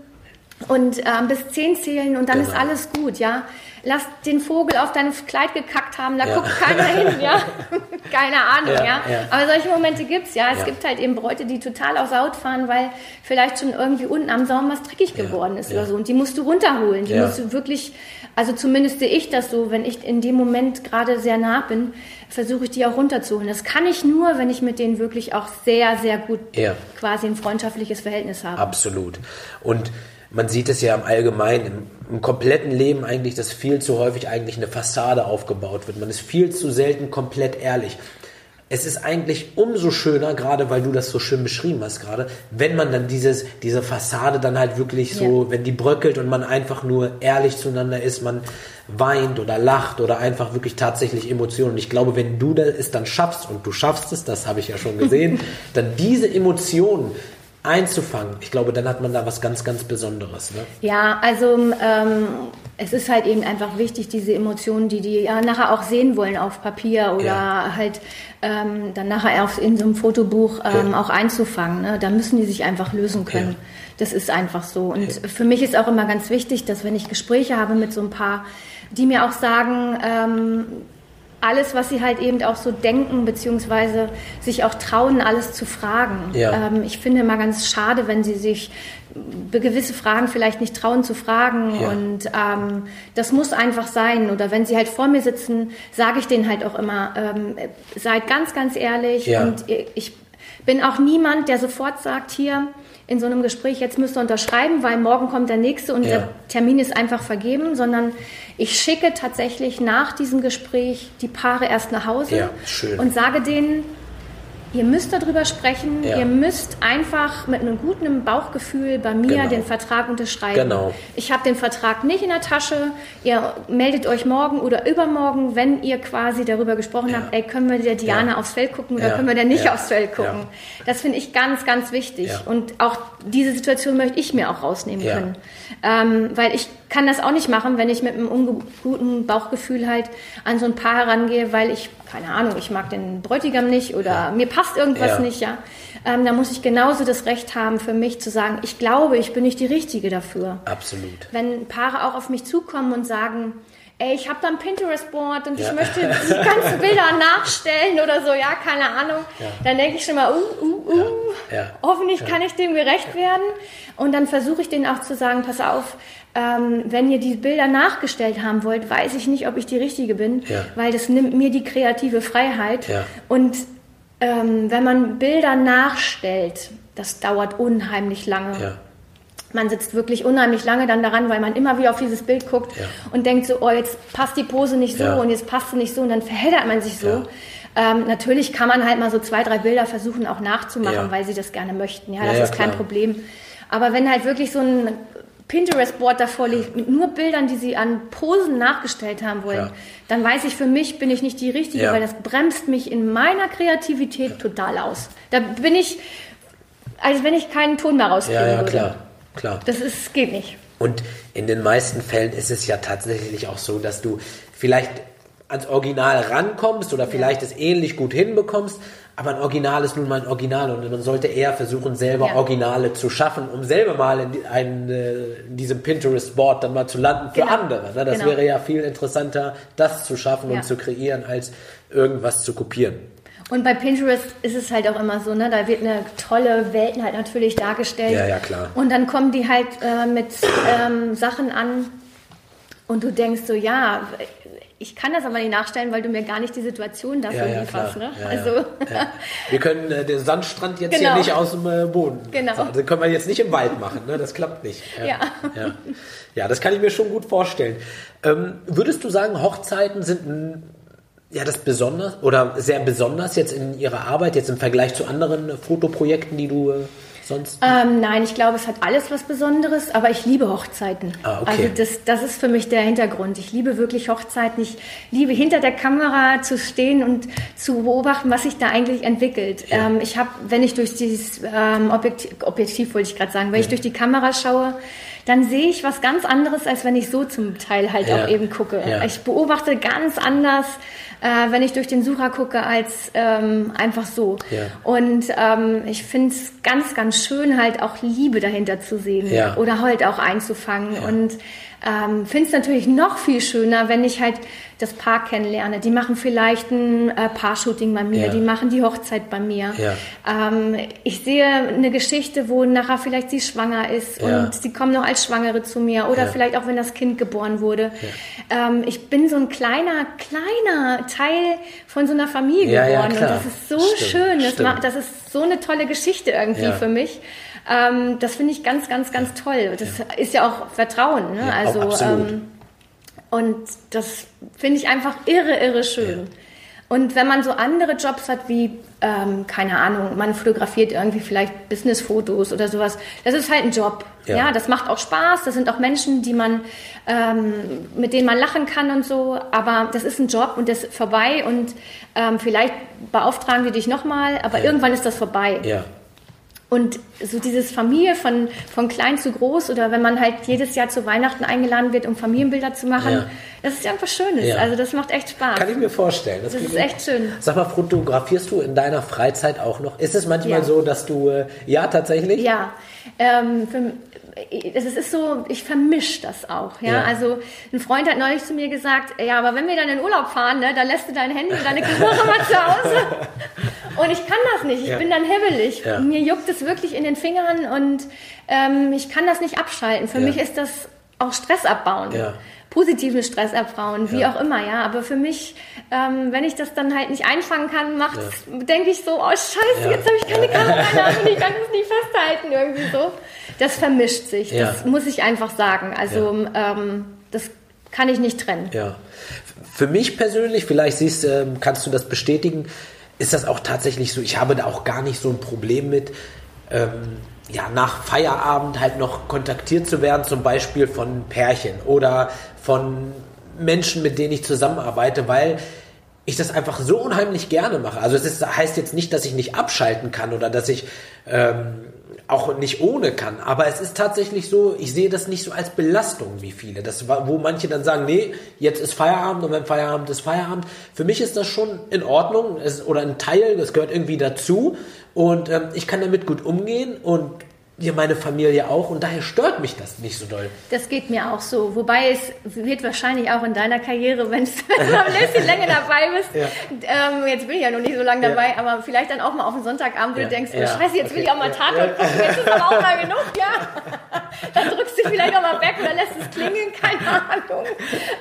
und ähm, bis zehn zählen und dann Genau. ist alles gut, ja. Lass den Vogel auf dein Kleid gekackt haben, da Ja. guckt keiner hin, ja. Keine Ahnung, Ja, ja. Aber solche Momente gibt's, ja. Es gibt halt eben Bräute, die total aus Haut fahren, weil vielleicht schon irgendwie unten am Saum was dreckig geworden ist oder so. Und die musst du runterholen. Die musst du wirklich, also zumindest sehe ich das so, wenn ich in dem Moment gerade sehr nah bin, versuche ich die auch runterzuholen. Das kann ich nur, wenn ich mit denen wirklich auch sehr, sehr gut quasi ein freundschaftliches Verhältnis habe. Absolut. Und man sieht es ja im Allgemeinen, im, im kompletten Leben eigentlich, dass viel zu häufig eigentlich eine Fassade aufgebaut wird. Man ist viel zu selten komplett ehrlich. Es ist eigentlich umso schöner, gerade weil du das so schön beschrieben hast gerade, wenn man dann dieses, diese Fassade dann halt wirklich so, wenn die bröckelt und man einfach nur ehrlich zueinander ist, man weint oder lacht oder einfach wirklich tatsächlich Emotionen. Und ich glaube, wenn du das es dann schaffst, und du schaffst es, das habe ich ja schon gesehen, dann diese Emotionen einzufangen, ich glaube, dann hat man da was ganz, ganz Besonderes. Ne? Ja, also ähm, es ist halt eben einfach wichtig, diese Emotionen, die die ja nachher auch sehen wollen auf Papier oder ja. halt ähm, dann nachher auf, in so einem Fotobuch ähm, ja. auch einzufangen. Ne? Da müssen die sich einfach lösen können. Ja. Das ist einfach so. Und für mich ist auch immer ganz wichtig, dass wenn ich Gespräche habe mit so ein paar, die mir auch sagen, ähm, alles, was sie halt eben auch so denken, beziehungsweise sich auch trauen, alles zu fragen. Ja. Ähm, ich finde immer ganz schade, wenn sie sich gewisse Fragen vielleicht nicht trauen zu fragen. Ja. Und ähm, das muss einfach sein. Oder wenn sie halt vor mir sitzen, sage ich denen halt auch immer, ähm, seid ganz, ganz ehrlich. Ja. Und ich bin auch niemand, der sofort sagt, hier, in so einem Gespräch, jetzt müsst ihr unterschreiben, weil morgen kommt der nächste und ja. der Termin ist einfach vergeben, sondern ich schicke tatsächlich nach diesem Gespräch die Paare erst nach Hause ja, und sage denen, Ihr müsst darüber sprechen. Ja. Ihr müsst einfach mit einem guten Bauchgefühl bei mir genau. den Vertrag unterschreiben. Genau. Ich habe den Vertrag nicht in der Tasche. Ihr meldet euch morgen oder übermorgen, wenn ihr quasi darüber gesprochen ja. habt, ey, können wir der Diana ja. aufs Feld gucken oder können wir der nicht aufs Feld gucken. Das finde ich ganz, ganz wichtig. Und auch diese Situation möchte ich mir auch rausnehmen können. Ähm, weil ich kann das auch nicht machen, wenn ich mit einem unguten Bauchgefühl halt an so ein Paar herangehe, weil ich, keine Ahnung, ich mag den Bräutigam nicht oder mir passt irgendwas ja. nicht, ja. Ähm, da muss ich genauso das Recht haben für mich zu sagen, ich glaube, ich bin nicht die Richtige dafür. Absolut. Wenn Paare auch auf mich zukommen und sagen, ey, ich habe da ein Pinterest-Board und ja. ich möchte die ganzen Bilder nachstellen oder so, ja, keine Ahnung. Ja. Dann denke ich schon mal, uh, uh, uh, ja. hoffentlich kann ich dem gerecht werden. Und dann versuche ich denen auch zu sagen, pass auf, ähm, wenn ihr die Bilder nachgestellt haben wollt, weiß ich nicht, ob ich die Richtige bin, weil das nimmt mir die kreative Freiheit. Und ähm, wenn man Bilder nachstellt, das dauert unheimlich lange. Man sitzt wirklich unheimlich lange dann daran, weil man immer wieder auf dieses Bild guckt ja. und denkt so, oh, jetzt passt die Pose nicht so ja. und jetzt passt sie nicht so und dann verheddert man sich so. Ja. Ähm, natürlich kann man halt mal so zwei, drei Bilder versuchen auch nachzumachen, weil sie das gerne möchten. Ja, das ist kein Problem. Aber wenn halt wirklich so ein Pinterest-Board davor liegt mit nur Bildern, die sie an Posen nachgestellt haben wollen, dann weiß ich, für mich bin ich nicht die Richtige, weil das bremst mich in meiner Kreativität total aus. Da bin ich, als wenn ich keinen Ton mehr rauskriegen ja, ja, würde. Klar. Klar. Das ist, geht nicht. Und in den meisten Fällen ist es ja tatsächlich auch so, dass du vielleicht ans Original rankommst oder vielleicht ja. es ähnlich gut hinbekommst, aber ein Original ist nun mal ein Original und man sollte eher versuchen, selber ja. Originale zu schaffen, um selber mal in, ein, äh, in diesem Pinterest-Board dann mal zu landen für genau. andere. Ne? Das genau. wäre ja viel interessanter, das zu schaffen ja. und zu kreieren, als irgendwas zu kopieren. Und bei Pinterest ist es halt auch immer so, ne? Da wird eine tolle Welt halt natürlich dargestellt. Ja, ja, klar. Und dann kommen die halt äh, mit ähm, Sachen an und du denkst so, ja, ich kann das aber nicht nachstellen, weil du mir gar nicht die Situation dafür ja, ja, lieferst. Ne? Ja, also Wir können äh, den Sandstrand jetzt genau. hier nicht aus dem äh, Boden. Genau. Das können wir jetzt nicht im Wald machen. Ne? Das klappt nicht. Ja. Ja. das kann ich mir schon gut vorstellen. Ähm, würdest du sagen, Hochzeiten sind ja, das besonders oder sehr besonders jetzt in Ihrer Arbeit, jetzt im Vergleich zu anderen Fotoprojekten, die du äh, sonst? Ähm, nein, ich glaube, es hat alles was Besonderes, aber ich liebe Hochzeiten. Ah, okay. Also das, das ist für mich der Hintergrund. Ich liebe wirklich Hochzeiten. Ich liebe hinter der Kamera zu stehen und zu beobachten, was sich da eigentlich entwickelt. Ja. Ähm, ich habe, wenn ich durch dieses ähm, Objektiv, Objektiv wollte ich gerade sagen, wenn ja. ich durch die Kamera schaue, dann sehe ich was ganz anderes, als wenn ich so zum Teil halt ja. auch eben gucke. Ich beobachte ganz anders äh, wenn ich durch den Sucher gucke, als ähm, einfach so. Ja. Und ähm, ich finde es ganz, ganz schön, halt auch Liebe dahinter zu sehen ja. oder halt auch einzufangen. Ja. Und ähm, finde es natürlich noch viel schöner, wenn ich halt das Paar kennenlerne. Die machen vielleicht ein äh, Paar-Shooting bei mir, ja. die machen die Hochzeit bei mir. Ja. Ähm, ich sehe eine Geschichte, wo nachher vielleicht sie schwanger ist ja. und sie kommen noch als Schwangere zu mir oder vielleicht auch, wenn das Kind geboren wurde. Ähm, ich bin so ein kleiner, kleiner Teil von so einer Familie geworden und das ist so Stimmt. schön. Das, das, ist so eine tolle Geschichte irgendwie für mich. Ähm, das finde ich ganz, ganz, ganz toll. Das ja. ist ja auch Vertrauen. Ne? Ja, also, auch ähm, und das finde ich einfach irre, irre schön. Ja. Und wenn man so andere Jobs hat wie, ähm, keine Ahnung, man fotografiert irgendwie vielleicht Businessfotos oder sowas, das ist halt ein Job. Ja. ja. das macht auch Spaß. Das sind auch Menschen, die man, ähm, mit denen man lachen kann und so. Aber das ist ein Job und das ist vorbei und ähm, vielleicht beauftragen wir dich nochmal, aber ja. irgendwann ist das vorbei. Ja. Und so dieses Familie von, von klein zu groß oder wenn man halt jedes Jahr zu Weihnachten eingeladen wird, um Familienbilder zu machen, ja. das ist ja einfach Schönes. Ja. Also das macht echt Spaß. Kann ich mir vorstellen. Das, das ist echt schön. Sag mal, fotografierst du in deiner Freizeit auch noch? Ist es manchmal ja. so, dass du, äh, ja, tatsächlich? Ja. Ähm, für, es ist so, ich vermische das auch. Ja? ja? Also ein Freund hat neulich zu mir gesagt, ja, aber wenn wir dann in Urlaub fahren, ne, dann lässt du dein Handy und deine Kamera mal zu Hause. Und ich kann das nicht. Ich ja. bin dann hibbelig. Ja. Mir juckt es wirklich in den Fingern und ähm, ich kann das nicht abschalten. Für mich ist das auch Stress abbauen. Positiven Stress abbauen, wie auch immer, ja. Aber für mich, ähm, wenn ich das dann halt nicht einfangen kann, macht, denke ich so, oh Scheiße, jetzt habe ich keine Kamera mehr und ich kann es nicht festhalten irgendwie so das vermischt sich. Ja. Das muss ich einfach sagen. Also ja. ähm, das kann ich nicht trennen. Ja. Für mich persönlich, vielleicht siehst, äh, kannst du das bestätigen, ist das auch tatsächlich so. Ich habe da auch gar nicht so ein Problem mit. Ähm, ja, nach Feierabend halt noch kontaktiert zu werden, zum Beispiel von Pärchen oder von Menschen, mit denen ich zusammenarbeite, weil ich das einfach so unheimlich gerne mache. Also es ist, heißt jetzt nicht, dass ich nicht abschalten kann oder dass ich ähm, auch nicht ohne kann. Aber es ist tatsächlich so, ich sehe das nicht so als Belastung wie viele. Das, wo manche dann sagen, nee, jetzt ist Feierabend und wenn Feierabend ist Feierabend. Für mich ist das schon in Ordnung es, oder ein Teil, das gehört irgendwie dazu. Und ähm, ich kann damit gut umgehen und ja meine Familie auch und daher stört mich das nicht so doll. Das geht mir auch so. Wobei es wird wahrscheinlich auch in deiner Karriere, wenn du ein bisschen länger dabei bist, ja. ähm, jetzt bin ich ja noch nicht so lange dabei, ja. aber vielleicht dann auch mal auf den Sonntagabend, wo ja. du denkst, oh scheiße, jetzt okay. will ich auch mal Tatort gucken, jetzt ist aber auch mal genug, ja. dann drückst du vielleicht auch mal weg oder lässt es klingeln, keine Ahnung.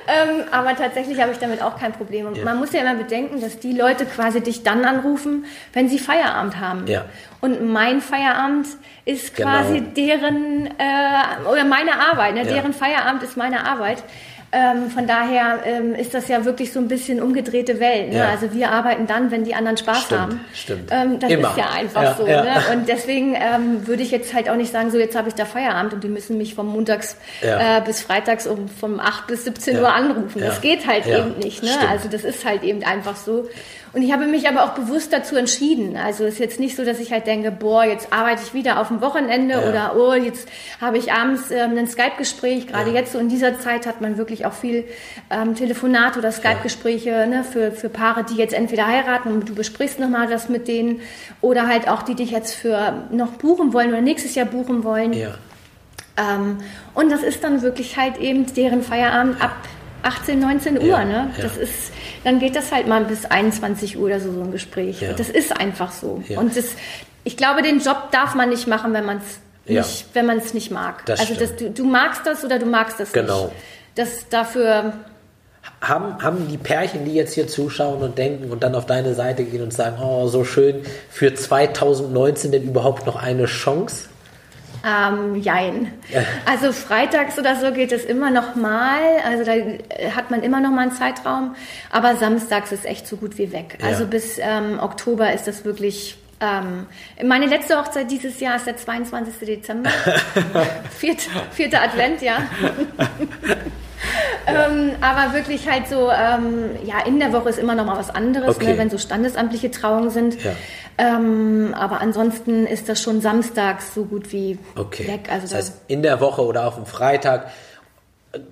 Ähm, aber tatsächlich habe ich damit auch kein Problem. Und man muss ja immer bedenken, dass die Leute quasi dich dann anrufen, wenn sie Feierabend haben. Ja. Und mein Feierabend ist genau. quasi genau. deren, äh, oder meine Arbeit, ne? Ja. deren Feierabend ist meine Arbeit. Ähm, von daher ähm, ist das ja wirklich so ein bisschen umgedrehte Welt. Ne? Ja. Also wir arbeiten dann, wenn die anderen Spaß stimmt, haben. Stimmt. Ähm, das Immer. ist ja einfach ja, so. Ja. Ne? Und deswegen ähm, würde ich jetzt halt auch nicht sagen, so jetzt habe ich da Feierabend und die müssen mich vom Montags äh, bis Freitags um vom 8 bis 17 Uhr anrufen. Das geht halt eben nicht. Ne? Also das ist halt eben einfach so. Und ich habe mich aber auch bewusst dazu entschieden. Also es ist jetzt nicht so, dass ich halt denke, boah, jetzt arbeite ich wieder auf dem Wochenende ja. oder oh, jetzt habe ich abends ähm, ein Skype-Gespräch. Gerade ja. jetzt so in dieser Zeit hat man wirklich auch viel ähm, Telefonat oder Skype-Gespräche ne, für, für Paare, die jetzt entweder heiraten und du besprichst nochmal das mit denen oder halt auch die dich jetzt für noch buchen wollen oder nächstes Jahr buchen wollen. Ja. Ähm, und das ist dann wirklich halt eben deren Feierabend ab 18, 19 Uhr. Ja, ne? Das ist dann geht das halt mal bis 21 Uhr oder so, so ein Gespräch. Ja. Das ist einfach so. Ja. Und das, ich glaube, den Job darf man nicht machen, wenn man es ja. nicht, wenn man es nicht mag. Das also das, du, du, magst das oder du magst das genau. nicht. Das dafür. Haben, haben die Pärchen, die jetzt hier zuschauen und denken und dann auf deine Seite gehen und sagen, oh, so schön, für 2019 denn überhaupt noch eine Chance? Ähm, jein. Also freitags oder so geht es immer noch mal. Also da äh, hat man immer noch mal einen Zeitraum. Aber samstags ist echt so gut wie weg. Ja. Also bis ähm, Oktober ist das wirklich ähm, meine letzte Hochzeit dieses Jahr ist der 22. Dezember. vierte, vierte Advent, ja. ähm, aber wirklich halt so, ähm, ja, in der Woche ist immer noch mal was anderes, ne, okay. ne, wenn so standesamtliche Trauungen sind. Ja. Ähm, aber ansonsten ist das schon samstags so gut wie okay. weg. Also das heißt, in der Woche oder auf dem Freitag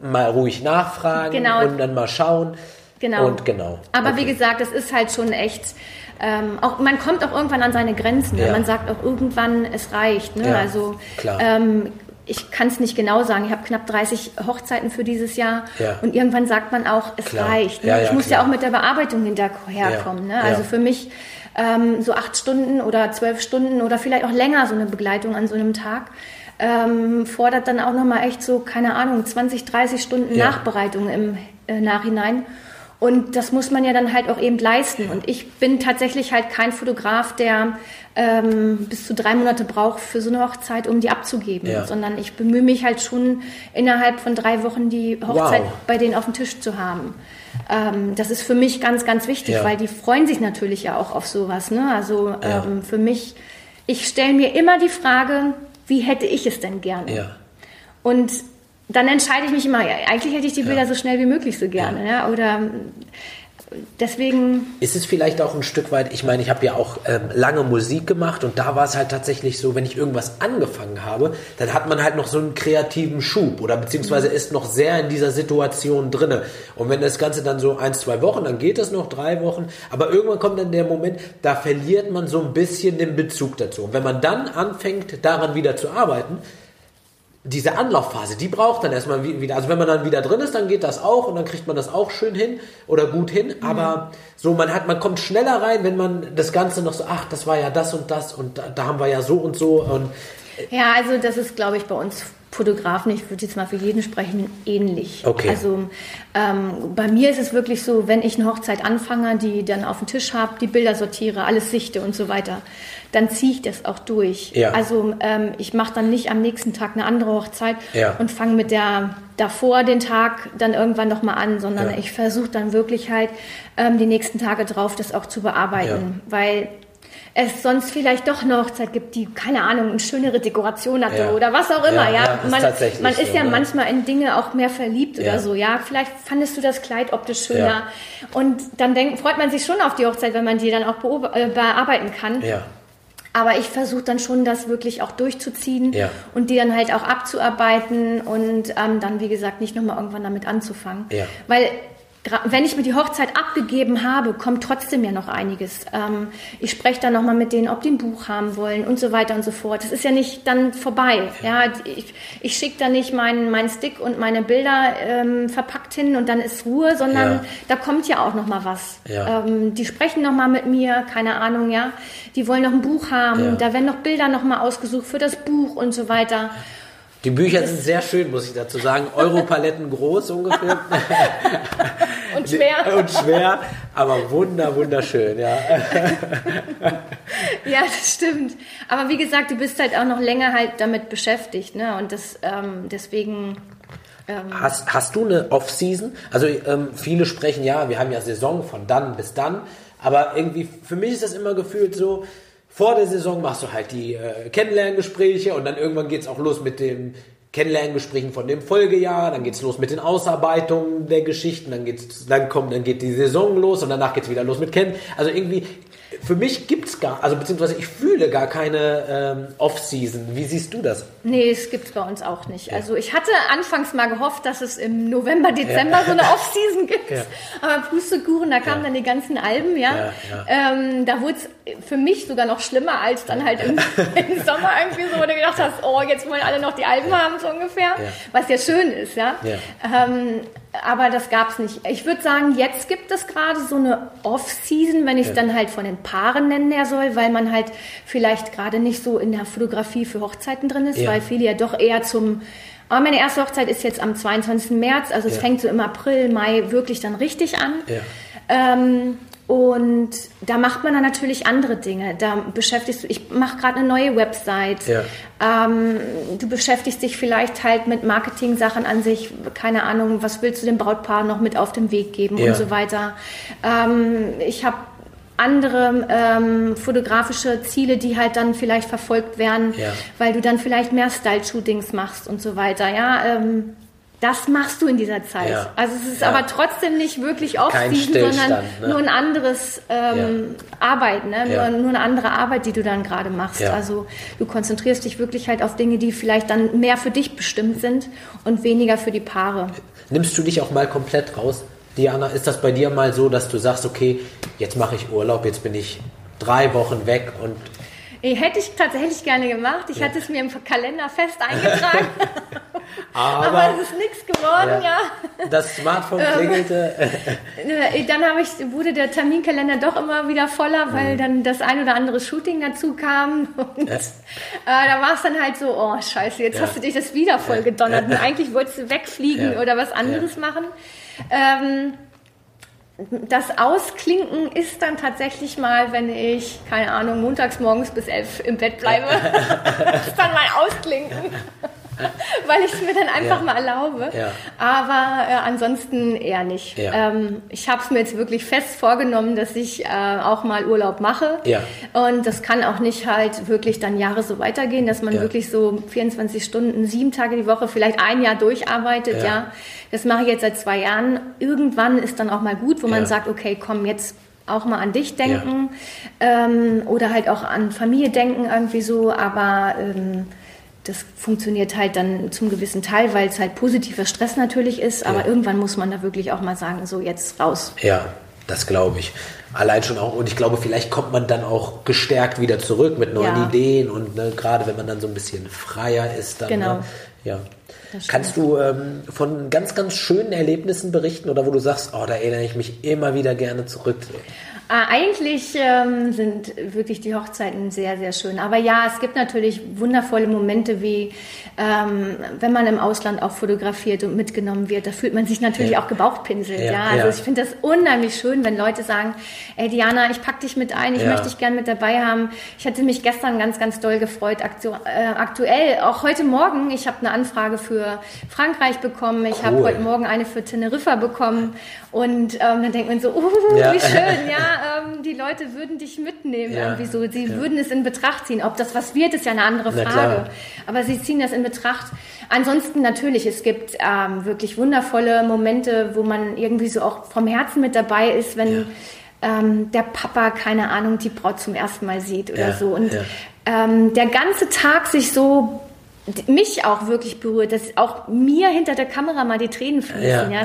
mal ruhig nachfragen genau. und dann mal schauen. Genau. Und genau. Aber okay. wie gesagt, das ist halt schon echt. Ähm, auch, man kommt auch irgendwann an seine Grenzen. Ja. Man sagt auch irgendwann, es reicht. Ne? Ja, also ähm, ich kann es nicht genau sagen. Ich habe knapp 30 Hochzeiten für dieses Jahr ja. und irgendwann sagt man auch, es klar. reicht. Ne? ich muss klar. ja auch mit der Bearbeitung hinterherkommen. Ne? Also für mich ähm, so acht Stunden oder zwölf Stunden oder vielleicht auch länger so eine Begleitung an so einem Tag. Ähm, fordert dann auch nochmal echt so, keine Ahnung, 20, 30 Stunden. Nachbereitung im äh, Nachhinein. Und das muss man ja dann halt auch eben leisten. Und ich bin tatsächlich halt kein Fotograf, der ähm, bis zu drei Monate braucht für so eine Hochzeit, um die abzugeben, ja. sondern ich bemühe mich halt schon innerhalb von drei Wochen die Hochzeit wow. bei denen auf dem Tisch zu haben. Ähm, das ist für mich ganz, ganz wichtig, ja. weil die freuen sich natürlich ja auch auf sowas. Ne? Also ja. ähm, für mich, ich stelle mir immer die Frage, wie hätte ich es denn gerne? Ja. Und dann entscheide ich mich immer, ja, eigentlich hätte ich die Bilder so schnell wie möglich so gerne. Ja. Oder deswegen. Ist es vielleicht auch ein Stück weit, ich meine, ich habe ja auch ähm, lange Musik gemacht und da war es halt tatsächlich so, wenn ich irgendwas angefangen habe, dann hat man halt noch so einen kreativen Schub oder beziehungsweise ist noch sehr in dieser Situation drinne. Und wenn das Ganze dann so ein, zwei Wochen, dann geht das noch drei Wochen, aber irgendwann kommt dann der Moment, da verliert man so ein bisschen den Bezug dazu. Und wenn man dann anfängt, daran wieder zu arbeiten, diese Anlaufphase, die braucht dann erstmal wieder, also wenn man dann wieder drin ist, dann geht das auch und dann kriegt man das auch schön hin oder gut hin, mhm. aber so man hat, man kommt schneller rein, wenn man das Ganze noch so, ach, das war ja das und das und da, da haben wir ja so und so und ja, also das ist, glaube ich, bei uns Fotografen, ich würde jetzt mal für jeden sprechen, ähnlich. Okay. Also ähm, bei mir ist es wirklich so, wenn ich eine Hochzeit anfange, die dann auf dem Tisch habe, die Bilder sortiere, alles sichte und so weiter, dann ziehe ich das auch durch. Ja. Also ähm, ich mache dann nicht am nächsten Tag eine andere Hochzeit ja. und fange mit der davor den Tag dann irgendwann nochmal an, sondern ja. ich versuche dann wirklich halt ähm, die nächsten Tage drauf das auch zu bearbeiten, weil es sonst vielleicht doch eine Hochzeit gibt, die, keine Ahnung, eine schönere Dekoration hatte ja. oder was auch immer, ja. ja. man, man ist so, ja ne? manchmal in Dinge auch mehr verliebt oder so, ja. Vielleicht fandest du das Kleid optisch schöner. Und dann denk, freut man sich schon auf die Hochzeit, wenn man die dann auch äh, bearbeiten kann. Ja. Aber ich versuche dann schon, das wirklich auch durchzuziehen Ja. und die dann halt auch abzuarbeiten und ähm, dann, wie gesagt, nicht nochmal irgendwann damit anzufangen. Ja. Weil wenn ich mir die Hochzeit abgegeben habe, kommt trotzdem ja noch einiges. Ähm, ich spreche dann nochmal mit denen, ob die ein Buch haben wollen und so weiter und so fort. Das ist ja nicht dann vorbei. Ja, ich, ich schicke da nicht meinen meinen Stick und meine Bilder ähm, verpackt hin und dann ist Ruhe, sondern Ja. da kommt ja auch noch mal was. Ja. Ähm, die sprechen noch mal mit mir, keine Ahnung, ja. Die wollen noch ein Buch haben, Ja. da werden noch Bilder noch mal ausgesucht für das Buch und so weiter. Die Bücher sind sehr schön, muss ich dazu sagen. Europaletten groß ungefähr. Und schwer. Und schwer, aber wunder, wunderschön, ja. Ja, das stimmt. Aber wie gesagt, du bist halt auch noch länger halt damit beschäftigt, ne? Und das ähm, deswegen. Ähm, Hast, hast du eine Off-Season? Also ähm, viele sprechen ja, wir haben ja Saison von dann bis dann, aber irgendwie für mich ist das immer gefühlt so, vor der Saison machst du halt die äh, Kennenlerngespräche und dann irgendwann geht's auch los mit dem Kennenlerngesprächen von dem Folgejahr, dann geht's los mit den Ausarbeitungen der Geschichten, dann geht's, dann kommt, dann geht die Saison los und danach geht's wieder los mit Kennen. Also irgendwie, für mich gibt's gar, also beziehungsweise ich fühle gar keine ähm, Off-Season. Wie siehst du das? nee, es gibt's bei uns auch nicht. Also ich hatte anfangs mal gehofft, dass es im November, Dezember so eine Off-Season gibt. Ja. Aber Pustekuchen, da kamen Ja. dann die ganzen Alben, ja. Ja, Ähm, da wurde es für mich sogar noch schlimmer als dann halt im, im Sommer irgendwie so, wo du gedacht hast, oh, jetzt wollen alle noch die Alben haben, so ungefähr. Was ja schön ist, ja. Ja. Ähm, aber das gab's nicht. Ich würde sagen, jetzt gibt es gerade so eine Off-Season, wenn ich es dann halt von den Paaren nennen her soll, weil man halt vielleicht gerade nicht so in der Fotografie für Hochzeiten drin ist, Ja. weil viele ja doch eher zum aber meine erste Hochzeit ist jetzt am 22. März, also es Ja. fängt so im April, Mai wirklich dann richtig an. Ja. Ähm, und da macht man dann natürlich andere Dinge. Da beschäftigst du, ich mache gerade eine neue Website. Ja. Ähm, du beschäftigst dich vielleicht halt mit Marketing-Sachen an sich. Keine Ahnung, was willst du dem Brautpaar noch mit auf den Weg geben Ja. und so weiter. Ähm, ich habe andere ähm, fotografische Ziele, die halt dann vielleicht verfolgt werden, Ja. weil du dann vielleicht mehr Style-Shootings machst und so weiter. Ja, ähm, das machst du in dieser Zeit. Ja. Also es ist Ja. aber trotzdem nicht wirklich Off-Season, sondern ne? nur ein anderes ähm, Arbeit, ne? Ja. nur, nur eine andere Arbeit, die du dann gerade machst. Ja. Also du konzentrierst dich wirklich halt auf Dinge, die vielleicht dann mehr für dich bestimmt sind und weniger für die Paare. Nimmst du dich auch mal komplett raus? Diana, ist das bei dir mal so, dass du sagst, okay, jetzt mache ich Urlaub, jetzt bin ich drei Wochen weg und Hätte ich tatsächlich gerne gemacht. Ich hatte es mir im Kalender fest eingetragen. aber, aber es ist nichts geworden, ja. das Smartphone klingelte. Äh, Dann ich, wurde der Terminkalender doch immer wieder voller, Mhm. weil dann das ein oder andere Shooting dazu kam. Und äh, da war es dann halt so, oh scheiße, jetzt Ja. hast du dich das wieder voll gedonnert. Und eigentlich wolltest du wegfliegen Ja. oder was anderes machen. Ähm, das Ausklinken ist dann tatsächlich mal, wenn ich, keine Ahnung, montags morgens bis elf im Bett bleibe. das ist dann mein Ausklinken. weil ich es mir dann einfach Ja. mal erlaube. Ja. Aber äh, ansonsten eher nicht. Ja. Ähm, ich habe es mir jetzt wirklich fest vorgenommen, dass ich äh, auch mal Urlaub mache. Und das kann auch nicht halt wirklich dann Jahre so weitergehen, dass man wirklich so 24 Stunden, sieben Tage die Woche, vielleicht ein Jahr durcharbeitet. Ja. Das mache ich jetzt seit zwei Jahren. Irgendwann ist dann auch mal gut, wo man sagt, okay, komm, jetzt auch mal an dich denken ähm, oder halt auch an Familie denken irgendwie so, aber ähm, das funktioniert halt dann zum gewissen Teil, weil es halt positiver Stress natürlich ist, aber Ja. irgendwann muss man da wirklich auch mal sagen, so jetzt raus. Ja, das glaube ich. Allein schon auch, und ich glaube, vielleicht kommt man dann auch gestärkt wieder zurück mit neuen Ja. Ideen und ne, gerade wenn man dann so ein bisschen freier ist, dann. Genau. Ne, ja. Kannst du ähm, von ganz, ganz schönen Erlebnissen berichten oder wo du sagst, oh, da erinnere ich mich immer wieder gerne zurück? Äh, eigentlich ähm, sind wirklich die Hochzeiten sehr, sehr schön. Aber ja, es gibt natürlich wundervolle Momente, wie ähm, wenn man im Ausland auch fotografiert und mitgenommen wird. Da fühlt man sich natürlich Ja. auch gebauchpinselt. Ja, Ja, also ja. ich finde das unheimlich schön, wenn Leute sagen, ey Diana, ich pack dich mit ein, ich möchte dich gern mit dabei haben. Ich hatte mich gestern ganz, ganz doll gefreut. Aktu äh, aktuell, auch heute Morgen, ich habe eine Anfrage für Frankreich bekommen. Ich habe Cool. heute Morgen eine für Teneriffa bekommen. Und ähm, dann denkt man so, uh, wie schön, ja, ähm, die Leute würden dich mitnehmen Ja. irgendwie so. Sie würden es in Betracht ziehen. Ob das was wird, ist ja eine andere Frage. Aber sie ziehen das in Betracht. Ansonsten natürlich, es gibt ähm, wirklich wundervolle Momente, wo man irgendwie so auch vom Herzen mit dabei ist, wenn ähm, der Papa, keine Ahnung, die Braut zum ersten Mal sieht oder Ja, so. Und ja. ähm, der ganze Tag sich so mich auch wirklich berührt, dass auch mir hinter der Kamera mal die Tränen fließen. Ja. Ja.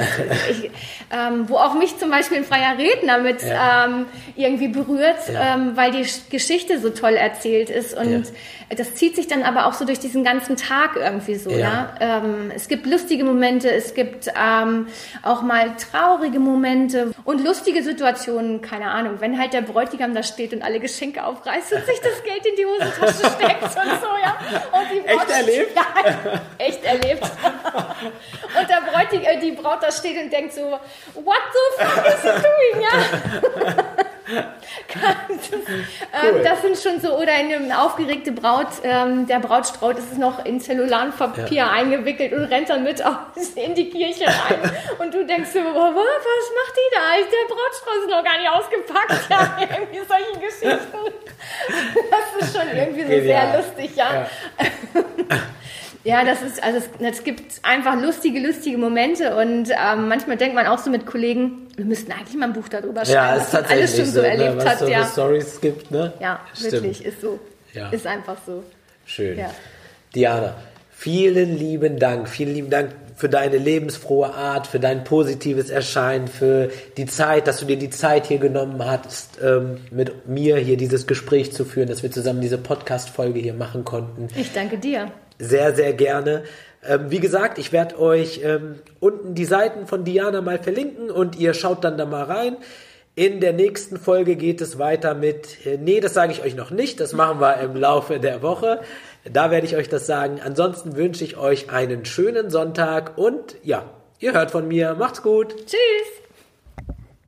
Ich, ähm, wo auch mich zum Beispiel ein freier Redner mit Ja. ähm, irgendwie berührt, Ja. ähm, weil die Sch- Geschichte so toll erzählt ist. Und das zieht sich dann aber auch so durch diesen ganzen Tag irgendwie so. Ja. Ähm, es gibt lustige Momente, es gibt ähm, auch mal traurige Momente und lustige Situationen, keine Ahnung, wenn halt der Bräutigam da steht und alle Geschenke aufreißt und sich das Geld in die Hosentasche steckt und so, ja. Und die Braut- erlebt? Ja, echt erlebt. Und der Bräutig, äh, die Braut da steht und denkt so, what the fuck is he doing? Ja. Das, ähm, das sind schon so, oder in eine aufgeregte Braut, ähm, der Brautstrauß ist noch in Zellulanpapier eingewickelt und rennt dann mit aus- in die Kirche rein. Und du denkst so, "Wa- wa- was macht die da? Der Brautstrauß ist noch gar nicht ausgepackt. Ja, irgendwie solche Geschichten. Das ist schon irgendwie so Genial. sehr lustig, ja. Ja, das ist, also es, es gibt einfach lustige, lustige Momente und ähm, manchmal denkt man auch so mit Kollegen, wir müssten eigentlich mal ein Buch darüber schreiben, Ja, was man alles schon so, so, ne, erlebt was hat. so Ja, Stories gibt, ne? ja Stimmt. wirklich, ist so. Ja. Ist einfach so. Schön. Ja. Diana, vielen lieben Dank. Vielen lieben Dank für deine lebensfrohe Art, für dein positives Erscheinen, für die Zeit, dass du dir die Zeit hier genommen hast, ähm, mit mir hier dieses Gespräch zu führen, dass wir zusammen diese Podcast-Folge hier machen konnten. Ich danke dir. Sehr, sehr gerne. Ähm, wie gesagt, ich werde euch ähm, unten die Seiten von Diana mal verlinken und ihr schaut dann da mal rein. In der nächsten Folge geht es weiter mit, äh, nee, das sage ich euch noch nicht, das machen wir im Laufe der Woche. Da werde ich euch das sagen. Ansonsten wünsche ich euch einen schönen Sonntag und ja, ihr hört von mir. Macht's gut. Tschüss.